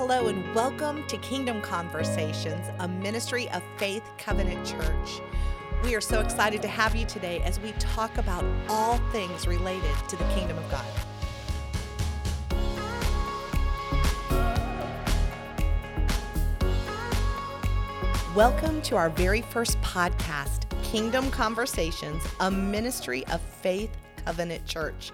Hello, and welcome to Kingdom Conversations, a ministry of Faith Covenant Church. We are so excited to have you today as we talk about all things related to the kingdom of God. Welcome to our very first podcast, Kingdom Conversations, a ministry of Faith Covenant Church.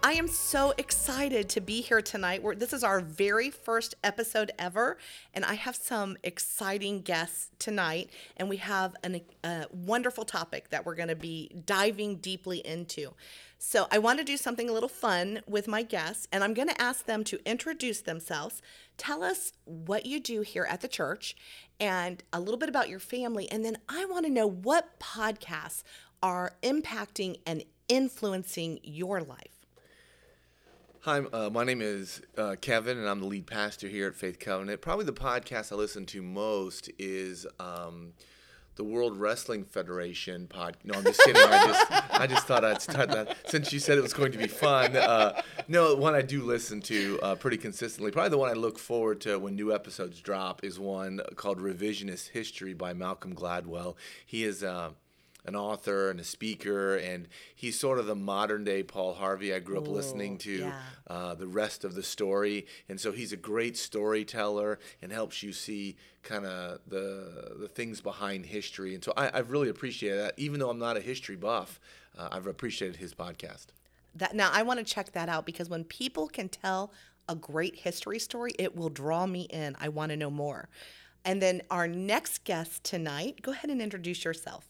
I am so excited to be here tonight. We're, this is our very first episode ever, and I have some exciting guests tonight. And we have an, a wonderful topic that we're going to be diving deeply into. So, I want to do something a little fun with my guests, and I'm going to ask them to introduce themselves, tell us what you do here at the church, and a little bit about your family. And then I want to know what podcasts are impacting and influencing your life. Hi, uh, my name is uh, Kevin, and I'm the lead pastor here at Faith Covenant. Probably the podcast I listen to most is um, the World Wrestling Federation pod. No, I'm just kidding. I just I just thought I'd start that since you said it was going to be fun. Uh, no, one I do listen to uh, pretty consistently. Probably the one I look forward to when new episodes drop is one called Revisionist History by Malcolm Gladwell. He is uh, an author and a speaker, and he's sort of the modern day Paul Harvey. I grew up Ooh, listening to yeah. uh, the rest of the story, and so he's a great storyteller and helps you see kind of the the things behind history. And so I, have really appreciated that, even though I'm not a history buff. Uh, I've appreciated his podcast. That now I want to check that out because when people can tell a great history story, it will draw me in. I want to know more. And then our next guest tonight, go ahead and introduce yourself.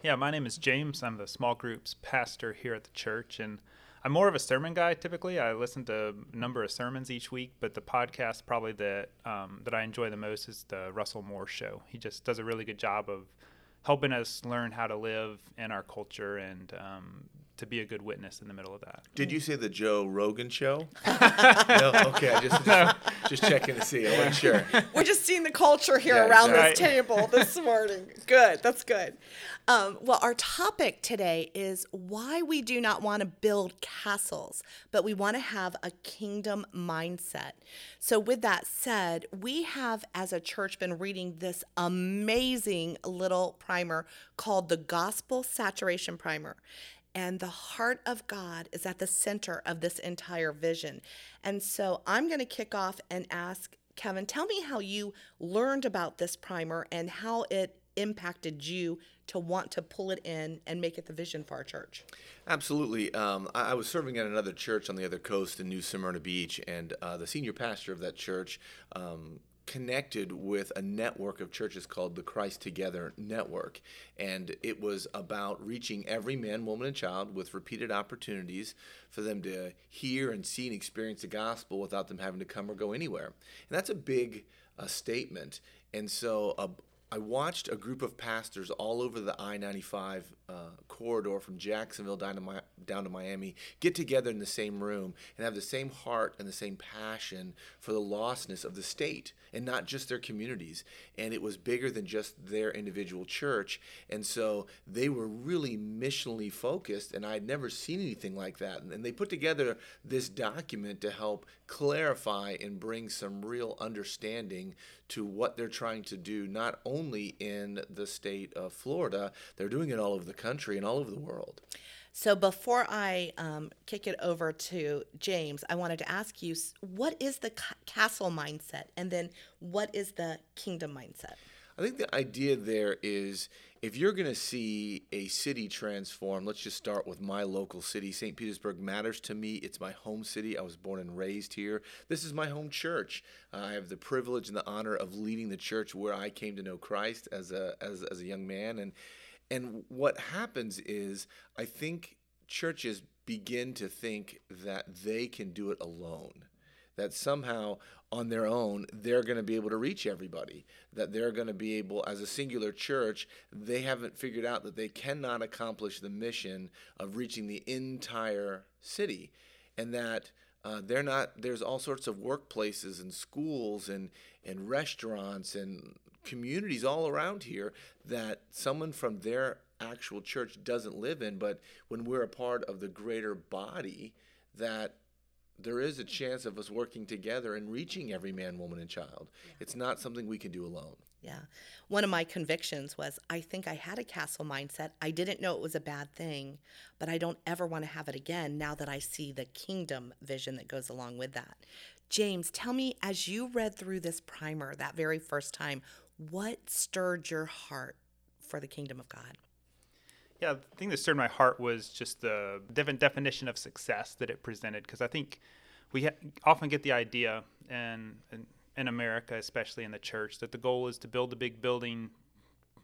Yeah, my name is James. I'm the small groups pastor here at the church, and I'm more of a sermon guy typically. I listen to a number of sermons each week, but the podcast probably that um, that I enjoy the most is the Russell Moore Show. He just does a really good job of helping us learn how to live in our culture and um, to be a good witness in the middle of that. Did you say the Joe Rogan show? no, okay, I just, just just checking to see. I wasn't sure. We're just seeing the culture here yeah, around exactly. this table this morning. good, that's good. Um, well, our topic today is why we do not want to build castles, but we want to have a kingdom mindset. So, with that said, we have as a church been reading this amazing little primer called the Gospel Saturation Primer. And the heart of God is at the center of this entire vision. And so I'm going to kick off and ask Kevin, tell me how you learned about this primer and how it impacted you to want to pull it in and make it the vision for our church? Absolutely. Um, I, I, was serving at another church on the other coast in New Smyrna Beach, and uh, the senior pastor of that church um, connected with a network of churches called the Christ Together Network. And it was about reaching every man, woman, and child with repeated opportunities for them to hear and see and experience the gospel without them having to come or go anywhere. And that's a big uh, statement. And so, uh, I watched a group of pastors all over the I 95 uh, corridor from Jacksonville down to, my, down to Miami get together in the same room and have the same heart and the same passion for the lostness of the state and not just their communities. And it was bigger than just their individual church. And so they were really missionally focused, and I had never seen anything like that. And they put together this document to help clarify and bring some real understanding to what they're trying to do, not only in the state of Florida, they're doing it all over the country and all over the world. So before I um, kick it over to James, I wanted to ask you what is the castle mindset? And then what is the kingdom mindset? I think the idea there is if you're going to see a city transform, let's just start with my local city. St. Petersburg matters to me. It's my home city. I was born and raised here. This is my home church. Uh, I have the privilege and the honor of leading the church where I came to know Christ as a as, as a young man and and what happens is I think churches begin to think that they can do it alone that somehow on their own they're going to be able to reach everybody that they're going to be able as a singular church they haven't figured out that they cannot accomplish the mission of reaching the entire city and that uh, they're not there's all sorts of workplaces and schools and and restaurants and communities all around here that someone from their actual church doesn't live in but when we're a part of the greater body that there is a chance of us working together and reaching every man, woman, and child. Yeah. It's not something we can do alone. Yeah. One of my convictions was I think I had a castle mindset. I didn't know it was a bad thing, but I don't ever want to have it again now that I see the kingdom vision that goes along with that. James, tell me, as you read through this primer that very first time, what stirred your heart for the kingdom of God? Yeah, the thing that stirred my heart was just the different definition of success that it presented. Because I think we ha- often get the idea, and, and in America, especially in the church, that the goal is to build a big building.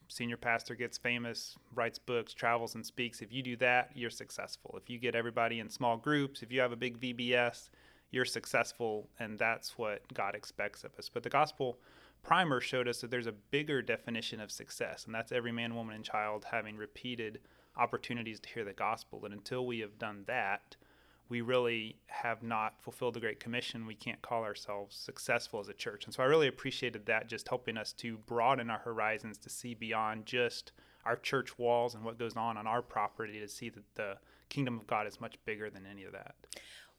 Senior pastor gets famous, writes books, travels, and speaks. If you do that, you're successful. If you get everybody in small groups, if you have a big VBS, you're successful, and that's what God expects of us. But the gospel primer showed us that there's a bigger definition of success, and that's every man, woman, and child having repeated opportunities to hear the gospel. And until we have done that, we really have not fulfilled the Great Commission. We can't call ourselves successful as a church. And so I really appreciated that, just helping us to broaden our horizons to see beyond just our church walls and what goes on on our property to see that the kingdom of God is much bigger than any of that.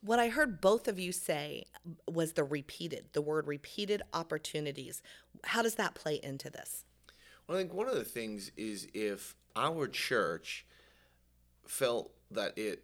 What I heard both of you say was the repeated, the word repeated opportunities. How does that play into this? Well, I think one of the things is if our church felt that it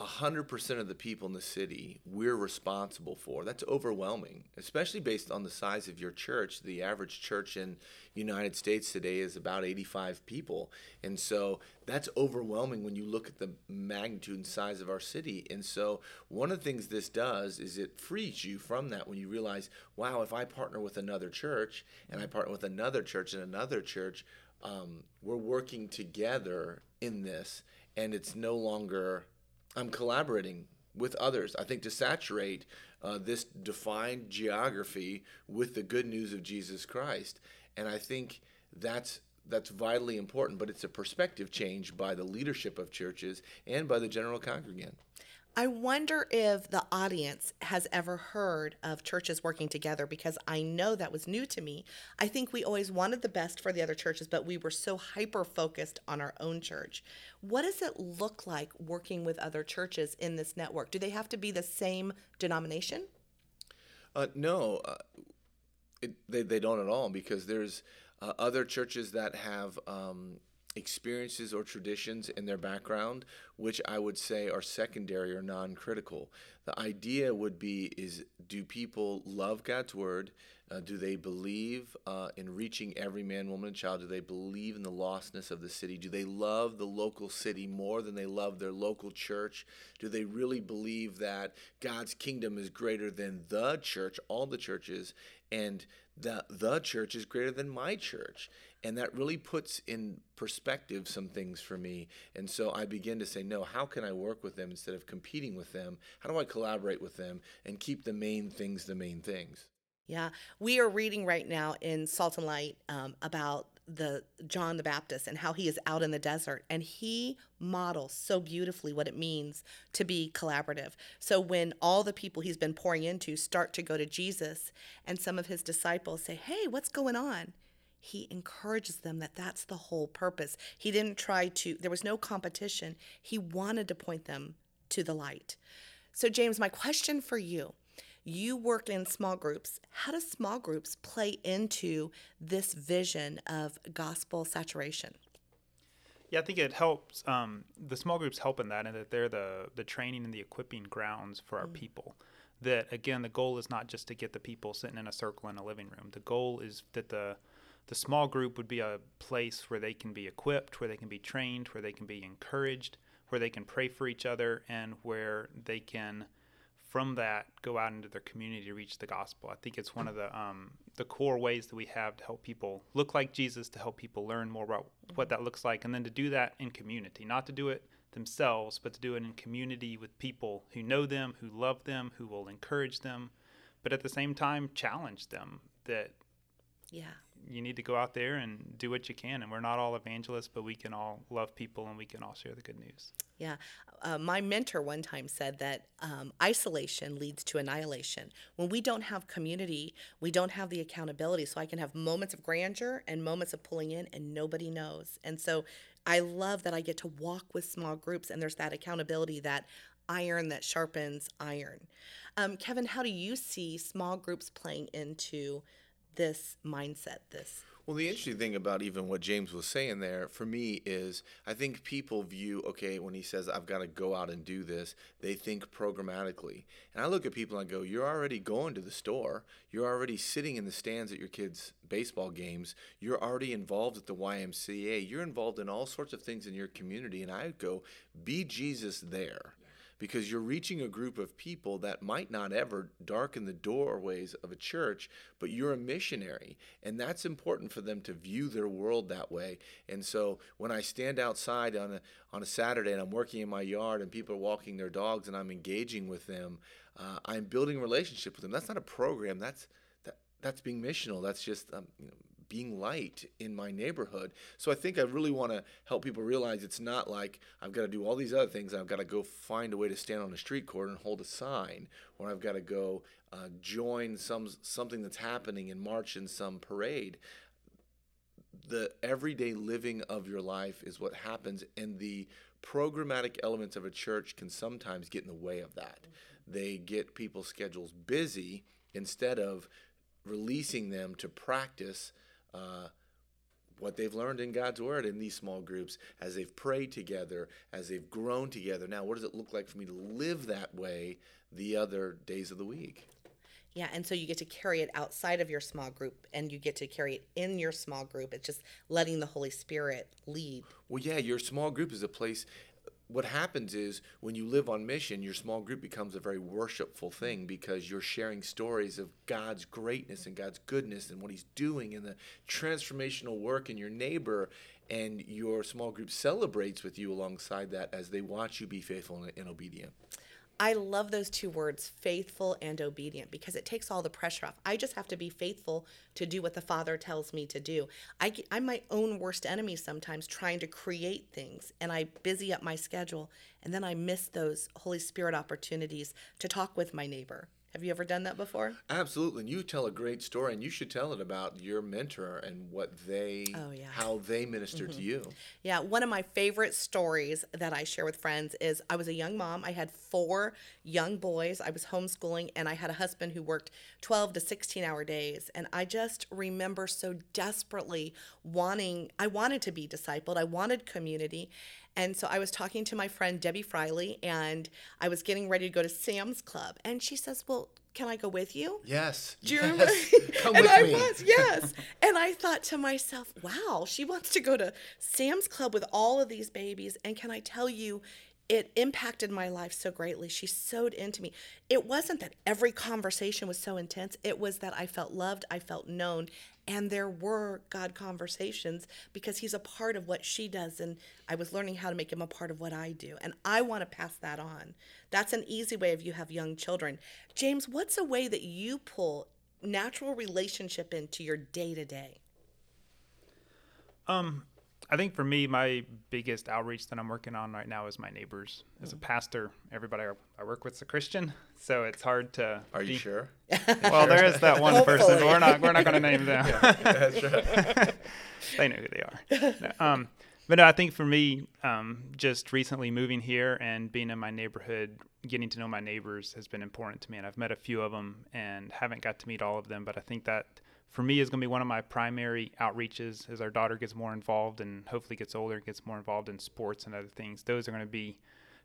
100% of the people in the city we're responsible for. That's overwhelming, especially based on the size of your church. The average church in United States today is about 85 people. And so that's overwhelming when you look at the magnitude and size of our city. And so one of the things this does is it frees you from that when you realize, wow, if I partner with another church and I partner with another church and another church, um, we're working together in this and it's no longer I'm collaborating with others. I think to saturate uh, this defined geography with the good news of Jesus Christ, and I think that's that's vitally important. But it's a perspective change by the leadership of churches and by the general congregant. I wonder if the audience has ever heard of churches working together because I know that was new to me. I think we always wanted the best for the other churches, but we were so hyper focused on our own church. What does it look like working with other churches in this network? Do they have to be the same denomination? Uh, no, uh, it, they, they don't at all because there's uh, other churches that have um, experiences or traditions in their background which i would say are secondary or non-critical. The idea would be is do people love god's word? Uh, do they believe uh, in reaching every man woman and child? Do they believe in the lostness of the city? Do they love the local city more than they love their local church? Do they really believe that god's kingdom is greater than the church all the churches and the the church is greater than my church and that really puts in perspective some things for me and so i begin to say no how can i work with them instead of competing with them how do i collaborate with them and keep the main things the main things yeah we are reading right now in salt and light um, about the John the Baptist and how he is out in the desert and he models so beautifully what it means to be collaborative. So when all the people he's been pouring into start to go to Jesus and some of his disciples say, "Hey, what's going on?" He encourages them that that's the whole purpose. He didn't try to, there was no competition. He wanted to point them to the light. So, James, my question for you you work in small groups. How do small groups play into this vision of gospel saturation? Yeah, I think it helps. Um, the small groups help in that, and that they're the the training and the equipping grounds for our mm. people. That again, the goal is not just to get the people sitting in a circle in a living room. The goal is that the the small group would be a place where they can be equipped, where they can be trained, where they can be encouraged, where they can pray for each other, and where they can, from that, go out into their community to reach the gospel. I think it's one of the um, the core ways that we have to help people look like Jesus, to help people learn more about what that looks like, and then to do that in community, not to do it themselves, but to do it in community with people who know them, who love them, who will encourage them, but at the same time challenge them that yeah you need to go out there and do what you can. And we're not all evangelists, but we can all love people and we can all share the good news. Yeah. Uh, my mentor one time said that um, isolation leads to annihilation. When we don't have community, we don't have the accountability. So I can have moments of grandeur and moments of pulling in, and nobody knows. And so I love that I get to walk with small groups and there's that accountability that iron that sharpens iron. Um, Kevin, how do you see small groups playing into this mindset? This Well, the interesting thing about even what James was saying there for me is I think people view, okay, when he says, I've got to go out and do this, they think programmatically. And I look at people and I go, You're already going to the store. You're already sitting in the stands at your kids' baseball games. You're already involved at the YMCA. You're involved in all sorts of things in your community. And I go, Be Jesus there because you're reaching a group of people that might not ever darken the doorways of a church, but you're a missionary. And that's important for them to view their world that way. And so when I stand outside on a, on a Saturday and I'm working in my yard and people are walking their dogs and I'm engaging with them, uh, I'm building a relationship with them. That's not a program. That's that, that's being missional. That's just um, you know, being light in my neighborhood. So I think I really want to help people realize it's not like I've got to do all these other things. I've got to go find a way to stand on a street corner and hold a sign, or I've got to go uh, join some something that's happening and march in some parade. The everyday living of your life is what happens, and the programmatic elements of a church can sometimes get in the way of that. They get people's schedules busy instead of releasing them to practice uh, what they've learned in God's Word in these small groups as they've prayed together, as they've grown together. Now, what does it look like for me to live that way the other days of the week? Yeah, and so you get to carry it outside of your small group and you get to carry it in your small group. It's just letting the Holy Spirit lead. Well, yeah, your small group is a place. What happens is when you live on mission, your small group becomes a very worshipful thing because you're sharing stories of God's greatness and God's goodness and what He's doing and the transformational work in your neighbor. And your small group celebrates with you alongside that as they watch you be faithful and, and obedient. I love those two words, faithful and obedient, because it takes all the pressure off. I just have to be faithful to do what the Father tells me to do. I, I'm my own worst enemy sometimes trying to create things, and I busy up my schedule, and then I miss those Holy Spirit opportunities to talk with my neighbor. Have you ever done that before? Absolutely. And you tell a great story, and you should tell it about your mentor and what they, Oh, yeah. how they minister to mm-hmm. you. Yeah, one of my favorite stories that I share with friends is I was a young mom. I had four young boys. I was homeschooling, and I had a husband who worked 12 to 16 hour days. And I just remember so desperately wanting, I wanted to be discipled, I wanted community. And so I was talking to my friend Debbie Friley, and I was getting ready to go to Sam's Club. And she says, Well, can I go with you? Yes. Do you remember? Come and with I me. was, yes. and I thought to myself, wow, she wants to go to Sam's Club with all of these babies. And can I tell you, it impacted my life so greatly. She sowed into me. It wasn't that every conversation was so intense, it was that I felt loved, I felt known, and there were God conversations because He's a part of what she does. And I was learning how to make Him a part of what I do. And I want to pass that on. That's an easy way if you have young children. James, what's a way that you pull natural relationship into your day to day? Um, I think for me, my biggest outreach that I'm working on right now is my neighbors. As a pastor, everybody I, I work with is a Christian, so it's hard to. Are you be- sure? Well, there is that one person. But we're not. We're not going to name them. That's right. they know who they are. No, um, but no, I think for me, um, just recently moving here and being in my neighborhood, getting to know my neighbors has been important to me. And I've met a few of them and haven't got to meet all of them. But I think that for me is going to be one of my primary outreaches as our daughter gets more involved and hopefully gets older, and gets more involved in sports and other things. Those are going to be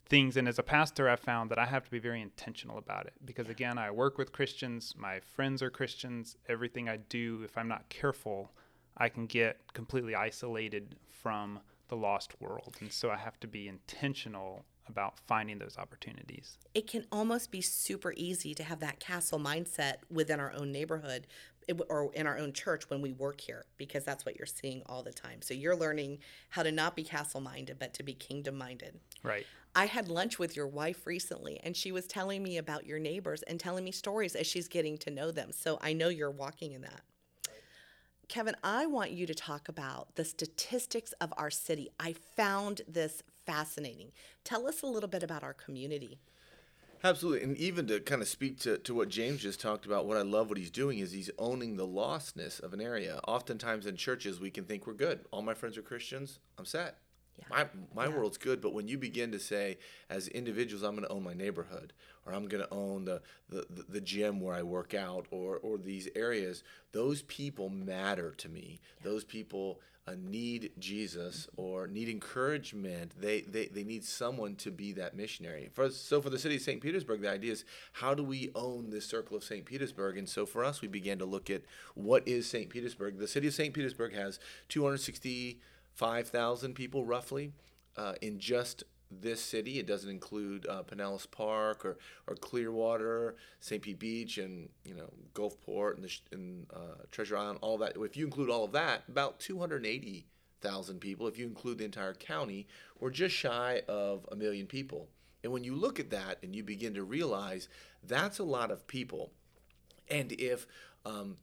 things. And as a pastor, I've found that I have to be very intentional about it because, again, I work with Christians, my friends are Christians. Everything I do, if I'm not careful, I can get completely isolated from the lost world. And so I have to be intentional about finding those opportunities. It can almost be super easy to have that castle mindset within our own neighborhood or in our own church when we work here because that's what you're seeing all the time. So you're learning how to not be castle minded, but to be kingdom minded. Right. I had lunch with your wife recently, and she was telling me about your neighbors and telling me stories as she's getting to know them. So I know you're walking in that. Kevin, I want you to talk about the statistics of our city. I found this fascinating. Tell us a little bit about our community. Absolutely. And even to kind of speak to, to what James just talked about, what I love what he's doing is he's owning the lostness of an area. Oftentimes in churches, we can think we're good. All my friends are Christians. I'm set. Yeah. my my world's good. But when you begin to say, as individuals, I'm going to own my neighborhood, or I'm going to own the, the the gym where I work out, or or these areas, those people matter to me. Those people uh, need Jesus or need encouragement. They, they they need someone to be that missionary. For so for the city of St. Petersburg, the idea is how do we own this circle of St. Petersburg? And so for us, we began to look at what is St. Petersburg. The city of St. Petersburg has 265,000 people roughly uh, in just this city. It doesn't include uh, Pinellas Park or, or Clearwater, St. Pete Beach, and you know Gulfport and, the, and uh, Treasure Island. All that. If you include all of that, about 280,000 people. If you include the entire county, we're just shy of a million people. And when you look at that and you begin to realize that's a lot of people, and if um,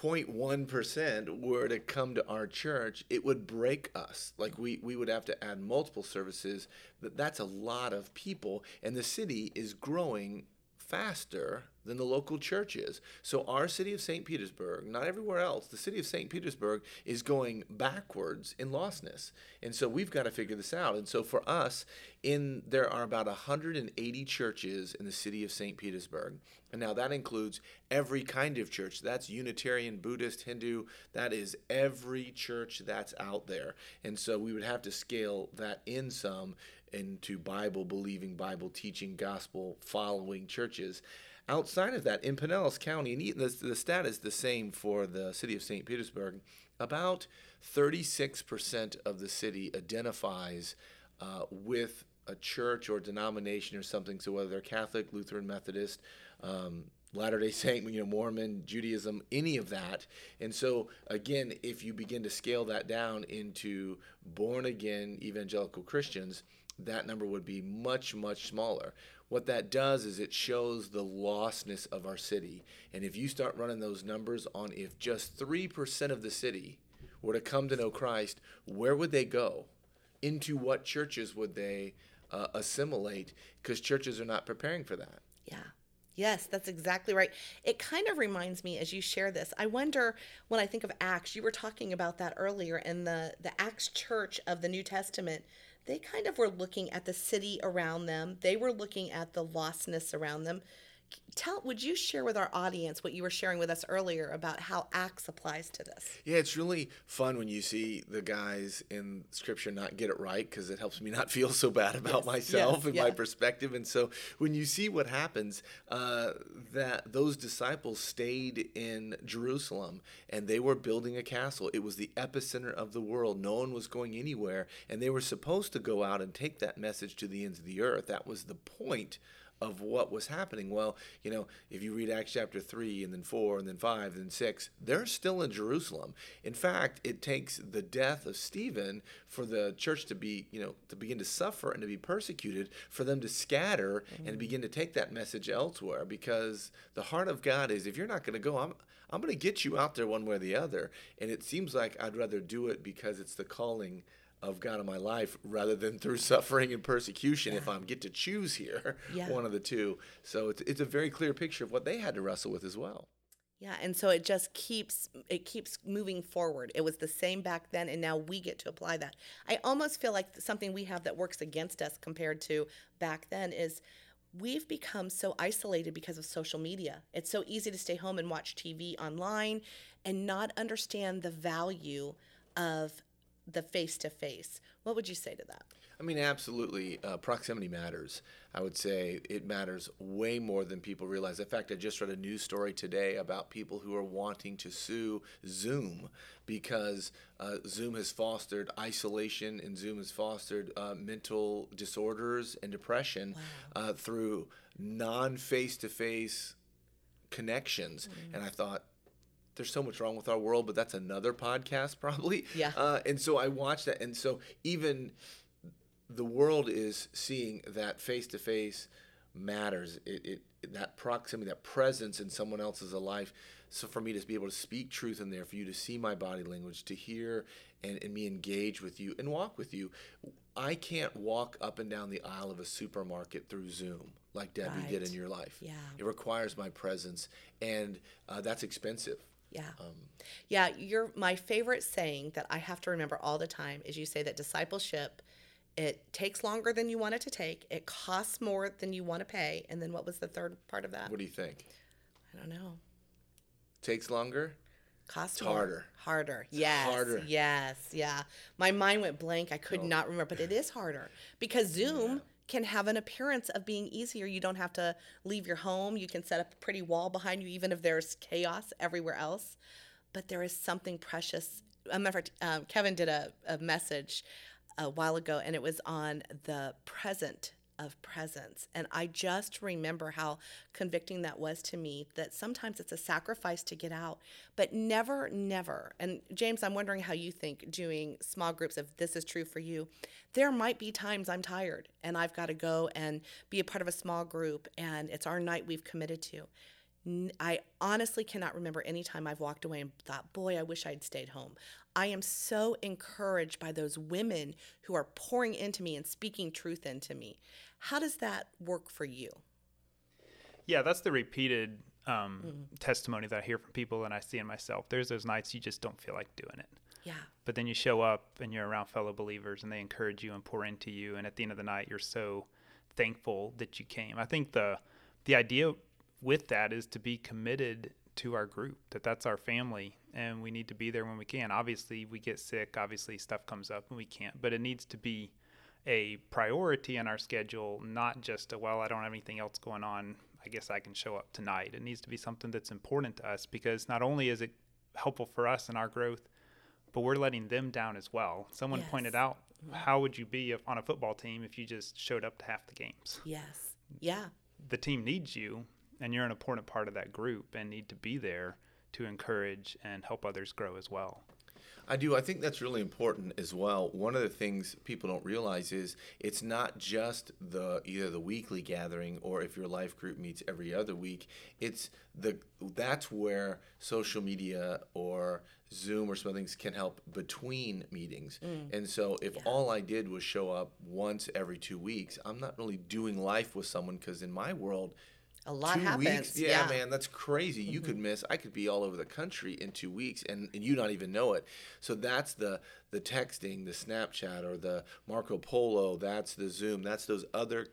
0.1% were to come to our church, it would break us. Like we, we would have to add multiple services. That's a lot of people. And the city is growing faster than the local churches. So our city of St. Petersburg, not everywhere else, the city of St. Petersburg is going backwards in lostness. And so we've got to figure this out. And so for us, in there are about 180 churches in the city of St. Petersburg. And now that includes every kind of church. That's Unitarian, Buddhist, Hindu. That is every church that's out there. And so we would have to scale that in some into Bible believing, Bible teaching, gospel following churches. Outside of that, in Pinellas County, and the, the stat is the same for the city of St. Petersburg, about 36% of the city identifies uh, with a church or denomination or something. So whether they're Catholic, Lutheran, Methodist, um, Latter day Saint, you know, Mormon, Judaism, any of that. And so, again, if you begin to scale that down into born again evangelical Christians, that number would be much, much smaller. What that does is it shows the lostness of our city. And if you start running those numbers on if just 3% of the city were to come to know Christ, where would they go? Into what churches would they uh, assimilate? Because churches are not preparing for that. Yeah. Yes, that's exactly right. It kind of reminds me as you share this. I wonder when I think of Acts, you were talking about that earlier in the the Acts church of the New Testament they kind of were looking at the city around them. They were looking at the lostness around them tell would you share with our audience what you were sharing with us earlier about how acts applies to this? Yeah it's really fun when you see the guys in scripture not get it right because it helps me not feel so bad about yes, myself yes, and yeah. my perspective. And so when you see what happens uh, that those disciples stayed in jerusalem and they were building a castle. It was the epicenter of the world. No one was going anywhere. And they were supposed to go out and take that message to the ends of the earth. That was the point of what was happening. Well, you know, if you read Acts chapter 3 and then 4 and then 5 and then 6, they're still in Jerusalem. In fact, it takes the death of Stephen for the church to be, you know, to begin to suffer and to be persecuted, for them to scatter mm-hmm. and begin to take that message elsewhere because the heart of God is if you're not going to go, I'm I'm going to get you out there one way or the other. And it seems like I'd rather do it because it's the calling of God in my life rather than through suffering and persecution yeah. if I'm get to choose here, yeah. one of the two. So it's, it's a very clear picture of what they had to wrestle with as well. Yeah, and so it just keeps it keeps moving forward. It was the same back then and now we get to apply that. I almost feel like something we have that works against us compared to back then is we've become so isolated because of social media. It's so easy to stay home and watch TV online and not understand the value of the face to face. What would you say to that? I mean, absolutely. Uh, proximity matters. I would say it matters way more than people realize. In fact, I just read a news story today about people who are wanting to sue Zoom because uh, Zoom has fostered isolation and Zoom has fostered uh, mental disorders and depression wow. Uh, through non face to face connections. Mm. And I thought, there's so much wrong with our world, but that's another podcast probably. Yeah. Uh, and so I watched that, and so even the world is seeing that face to face matters. It, it that proximity, that presence in someone else's life. So for me to be able to speak truth in there, for you to see my body language, to hear and, and me engage with you and walk with you. I can't walk up and down the aisle of a supermarket through Zoom like Debbie right. did in your life. Yeah. It requires my presence, and uh, that's expensive Yeah. Um, yeah, you're my favorite saying that I have to remember all the time is you say that discipleship it takes longer than you want it to take, it costs more than you want to pay, and then what was the third part of that? What do you think? I don't know. Takes longer? Cost It's harder. Harder. Yes. harder. Yes. Yeah. My mind went blank. I could not remember, but it is harder because Zoom can have an appearance of being easier. You don't have to leave your home. You can set up a pretty wall behind you, even if there's chaos everywhere else. But there is something precious. A matter of fact, um, Kevin did a, a message a while ago, and it was on the present of presence. And I just remember how convicting that was to me that sometimes it's a sacrifice to get out, but never, never. And James, I'm wondering how you think doing small groups, if this is true for you. There might be times I'm tired and I've got to go and be a part of a small group, and it's our night we've committed to. I honestly cannot remember any time I've walked away and thought, boy, I wish I'd stayed home. I am so encouraged by those women who are pouring into me and speaking truth into me. How does that work for you? Yeah, that's the repeated um, testimony that I hear from people and I see in myself. There's those nights you just don't feel like doing it. Yeah. But then you show up and you're around fellow believers and they encourage you and pour into you. And at the end of the night, you're so thankful that you came. I think the the idea with that is to be committed to our group, that that's our family and we need to be there when we can. Obviously, we get sick, obviously, stuff comes up and we can't, but it needs to be a priority in our schedule, not just a, well, I don't have anything else going on. I guess I can show up tonight. It needs to be something that's important to us because not only is it helpful for us in our growth, but we're letting them down as well. Someone pointed out, how would you be if, on a football team if you just showed up to half the games? Yes. Yeah. The team needs you, and you're an important part of that group and need to be there to encourage and help others grow as well. I do. I think that's really important as well. One of the things people don't realize is it's not just the either the weekly gathering or if your life group meets every other week. It's the that's where social media or Zoom or some things can help between meetings. Mm. And so if all I did was show up once every 2 weeks, I'm not really doing life with someone cuz in my world A lot two happens. weeks yeah, man that's crazy you could mm-hmm. miss i could be all over the country in two weeks and, and you not even know it so that's the the texting the snapchat or the marco polo that's the zoom that's those other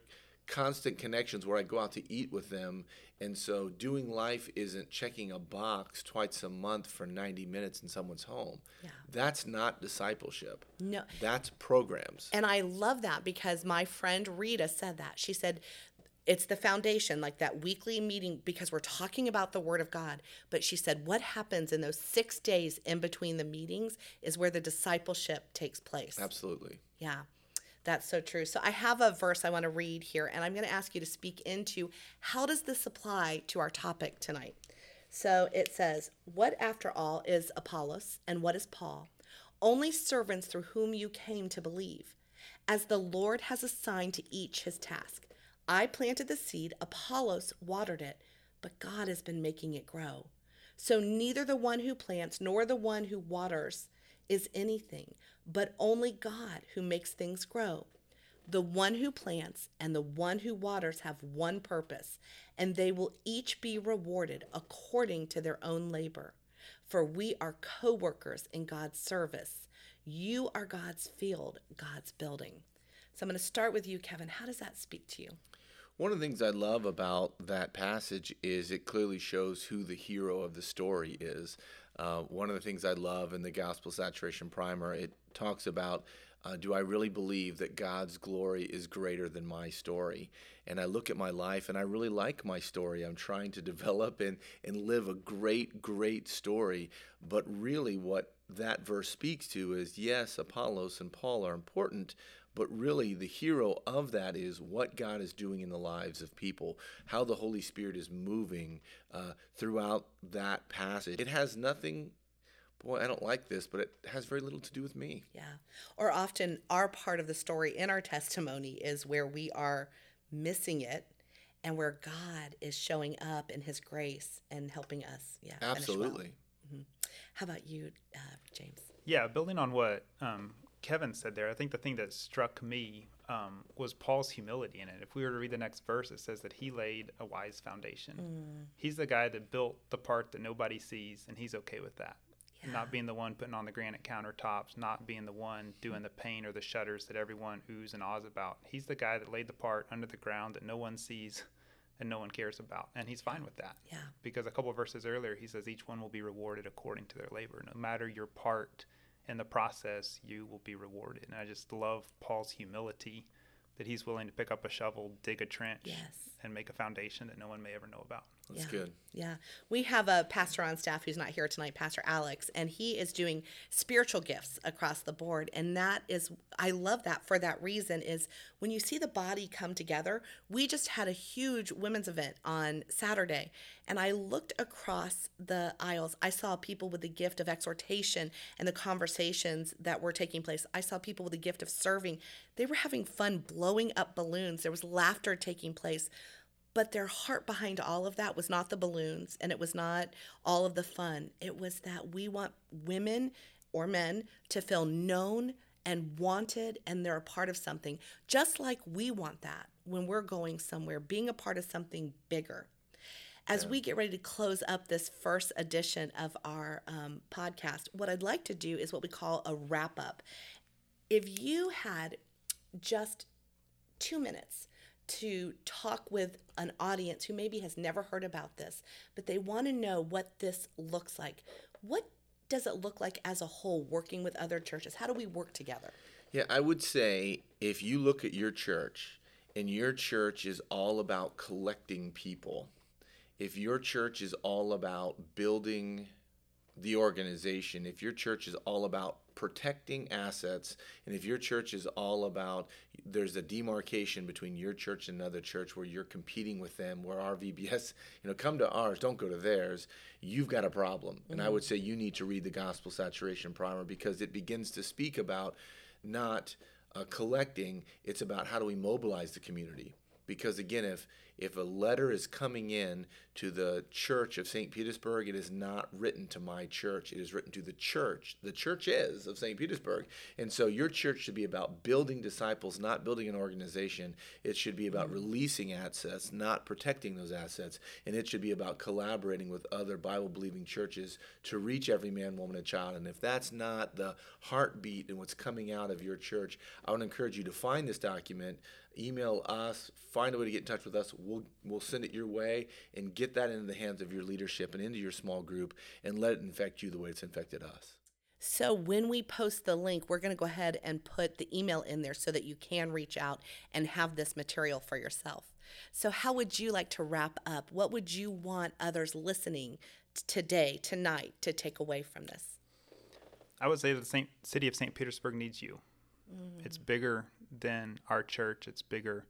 constant connections where i go out to eat with them and so doing life isn't checking a box twice a month for 90 minutes in someone's home Yeah. that's not discipleship No. that's programs And I love that because my friend Rita said that. She said it's the foundation, like that weekly meeting, because we're talking about the Word of God. But she said what happens in those six days in between the meetings is where the discipleship takes place. absolutely Yeah, that's so true. So I have a verse I want to read here, and I'm going to ask you to speak into how does this apply to our topic tonight? So it says, What after all is Apollos, and what is Paul? Only servants through whom you came to believe, as the Lord has assigned to each his task. I planted the seed, Apollos watered it, but God has been making it grow. So neither the one who plants nor the one who waters is anything, but only God who makes things grow. The one who plants and the one who waters have one purpose, and they will each be rewarded according to their own labor. For we are co workers in God's service. You are God's field, God's building. So I'm going to start with you, Kevin. How does that speak to you? One of the things I love about that passage is it clearly shows who the hero of the story is. Uh, one of the things I love in the Gospel Saturation Primer, it talks about uh, do I really believe that God's glory is greater than my story? And I look at my life and I really like my story. I'm trying to develop and, and live a great, great story. But really, what that verse speaks to is yes, Apollos and Paul are important, but really the hero of that is what God is doing in the lives of people, how the Holy Spirit is moving uh, throughout that passage. It has nothing, boy, I don't like this, but it has very little to do with me. Yeah. Or often our part of the story in our testimony is where we are missing it and where God is showing up in his grace and helping us. Yeah. finish well. Absolutely. How about you, uh, James? Yeah, building on what um, Kevin said there, I think the thing that struck me um, was Paul's humility in it. If we were to read the next verse, it says that he laid a wise foundation. Mm. He's the guy that built the part that nobody sees, and he's okay with that. Not being the one putting on the granite countertops, not being the one doing the paint or the shutters that everyone oohs and ahs about. He's the guy that laid the part under the ground that no one sees and no one cares about. And he's fine with that. Yeah. Because a couple of verses earlier, he says each one will be rewarded according to their labor. No matter your part in the process, you will be rewarded. And I just love Paul's humility that he's willing to pick up a shovel, dig a trench, Yes. and make a foundation that no one may ever know about. That's Yeah. good. Yeah. We have a pastor on staff who's not here tonight, Pastor Alex, and he is doing spiritual gifts across the board. And that is I love that for that reason is when you see the body come together, we just had a huge women's event on Saturday, and I looked across the aisles. I saw people with the gift of exhortation and the conversations that were taking place. I saw people with the gift of serving. They were having fun blowing up balloons. There was laughter taking place. But their heart behind all of that was not the balloons and it was not all of the fun. It was that we want women or men to feel known and wanted and they're a part of something, just like we want that when we're going somewhere, being a part of something bigger. As we get ready to close up this first edition of our um, podcast, what I'd like to do is what we call a wrap up. If you had just two minutes to talk with an audience who maybe has never heard about this, but they want to know what this looks like. What does it look like as a whole working with other churches? How do we work together? Yeah, I would say if you look at your church and your church is all about collecting people, if your church is all about building the organization, if your church is all about protecting assets, and if your church is all about there's a demarcation between your church and another church where you're competing with them, where our VBS, you know, come to ours, don't go to theirs, you've got a problem. And I would say you need to read the Gospel Saturation Primer because it begins to speak about not uh, collecting, it's about how do we mobilize the community. Because again, if if a letter is coming in to the church of St. Petersburg, it is not written to my church. It is written to the church. The church is of St. Petersburg. And so your church should be about building disciples, not building an organization. It should be about releasing assets, not protecting those assets. And it should be about collaborating with other Bible believing churches to reach every man, woman, and child. And if that's not the heartbeat and what's coming out of your church, I would encourage you to find this document email us, find a way to get in touch with us. We'll we'll send it your way and get that into the hands of your leadership and into your small group and let it infect you the way it's infected us. So when we post the link, we're going to go ahead and put the email in there so that you can reach out and have this material for yourself. So how would you like to wrap up? What would you want others listening t- today, tonight, to take away from this? I would say that the Saint, city of St. Petersburg needs you. It's mm. bigger than our church. It's bigger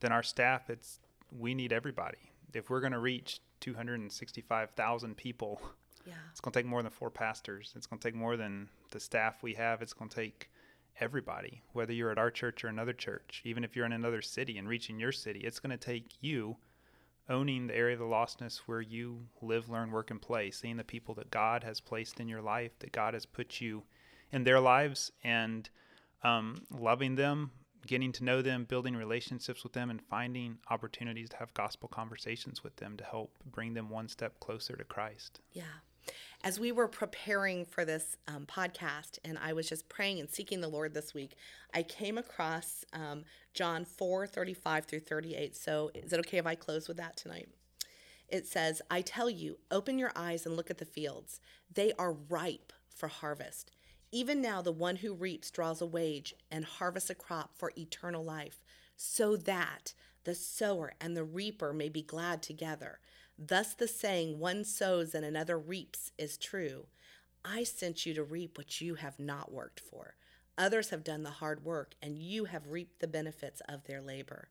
than our staff. It's we need everybody. If we're going to reach 265,000 people, Yeah. it's going to take more than four pastors. It's going to take more than the staff we have. It's going to take everybody, whether you're at our church or another church. Even if you're in another city and reaching your city, it's going to take you owning the area of the lostness where you live, learn, work, and play, seeing the people that God has placed in your life, that God has put you in their lives, and um, loving them, getting to know them, building relationships with them, and finding opportunities to have gospel conversations with them to help bring them one step closer to Christ. Yeah. As we were preparing for this um, podcast and I was just praying and seeking the Lord this week, I came across um, John 4 35 through 38. So is it okay if I close with that tonight? It says, I tell you, open your eyes and look at the fields. They are ripe for harvest. Even now, the one who reaps draws a wage and harvests a crop for eternal life, so that the sower and the reaper may be glad together. Thus, the saying, one sows and another reaps, is true. I sent you to reap what you have not worked for. Others have done the hard work, and you have reaped the benefits of their labor.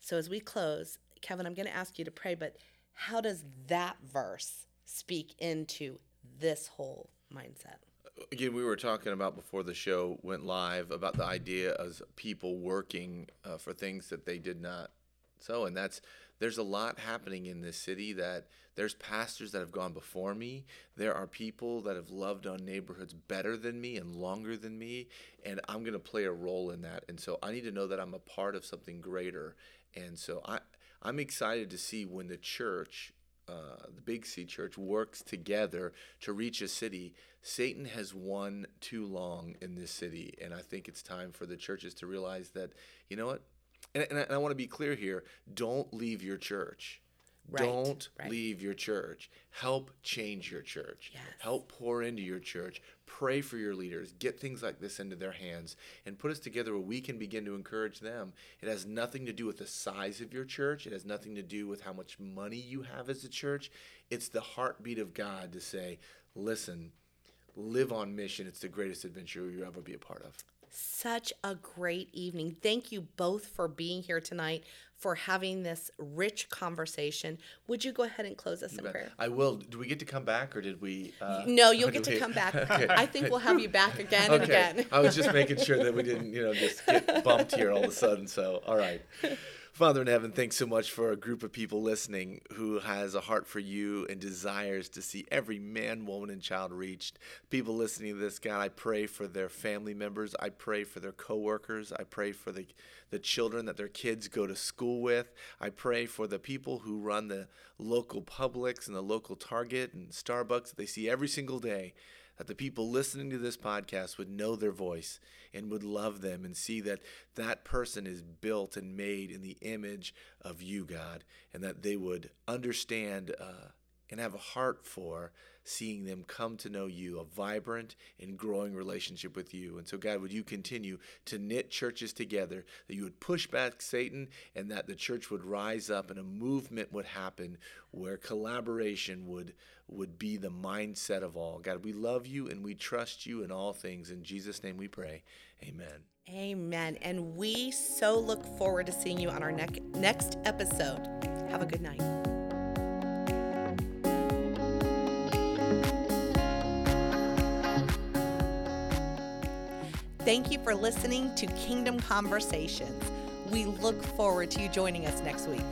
So, as we close, Kevin, I'm going to ask you to pray, but how does that verse speak into this whole mindset? Again, we were talking about before the show went live about the idea of people working uh, for things that they did not sow. And that's there's a lot happening in this city that there's pastors that have gone before me. There are people that have loved on neighborhoods better than me and longer than me, and I'm going to play a role in that. And so I need to know that I'm a part of something greater. And so I I'm excited to see when the church uh, the Big C Church works together to reach a city. Satan has won too long in this city, and I think it's time for the churches to realize that, you know what? And, and I, and I want to be clear here don't leave your church. Right, Don't right. leave your church. Help change your church. Yes. Help pour into your church. Pray for your leaders. Get things like this into their hands and put us together where we can begin to encourage them. It has nothing to do with the size of your church, it has nothing to do with how much money you have as a church. It's the heartbeat of God to say, listen, live on mission. It's the greatest adventure you'll ever be a part of. Such a great evening. Thank you both for being here tonight, for having this rich conversation. Would you go ahead and close us in prayer? I will. Do we get to come back or did we? Uh, No, you'll get to we- come back. Okay. I think we'll have you back again and okay. again. I was just making sure that we didn't, you know, just get bumped here all of a sudden. So, all right. Father in heaven, thanks so much for a group of people listening who has a heart for you and desires to see every man, woman, and child reached. People listening to this, God, I pray for their family members. I pray for their coworkers. I pray for the the children that their kids go to school with. I pray for the people who run the local Publix and the local Target and Starbucks that they see every single day that the people listening to this podcast would know their voice and would love them and see that that person is built and made in the image of you, God, and that they would understand uh, and have a heart for seeing them come to know you, a vibrant and growing relationship with you. And so, God, would you continue to knit churches together, that you would push back Satan, and that the church would rise up and a movement would happen where collaboration would would be the mindset of all. God, we love you and we trust you in all things. In Jesus' name we pray. Amen. Amen. And we so look forward to seeing you on our nec- next episode. Have a good night. Thank you for listening to Kingdom Conversations. We look forward to you joining us next week.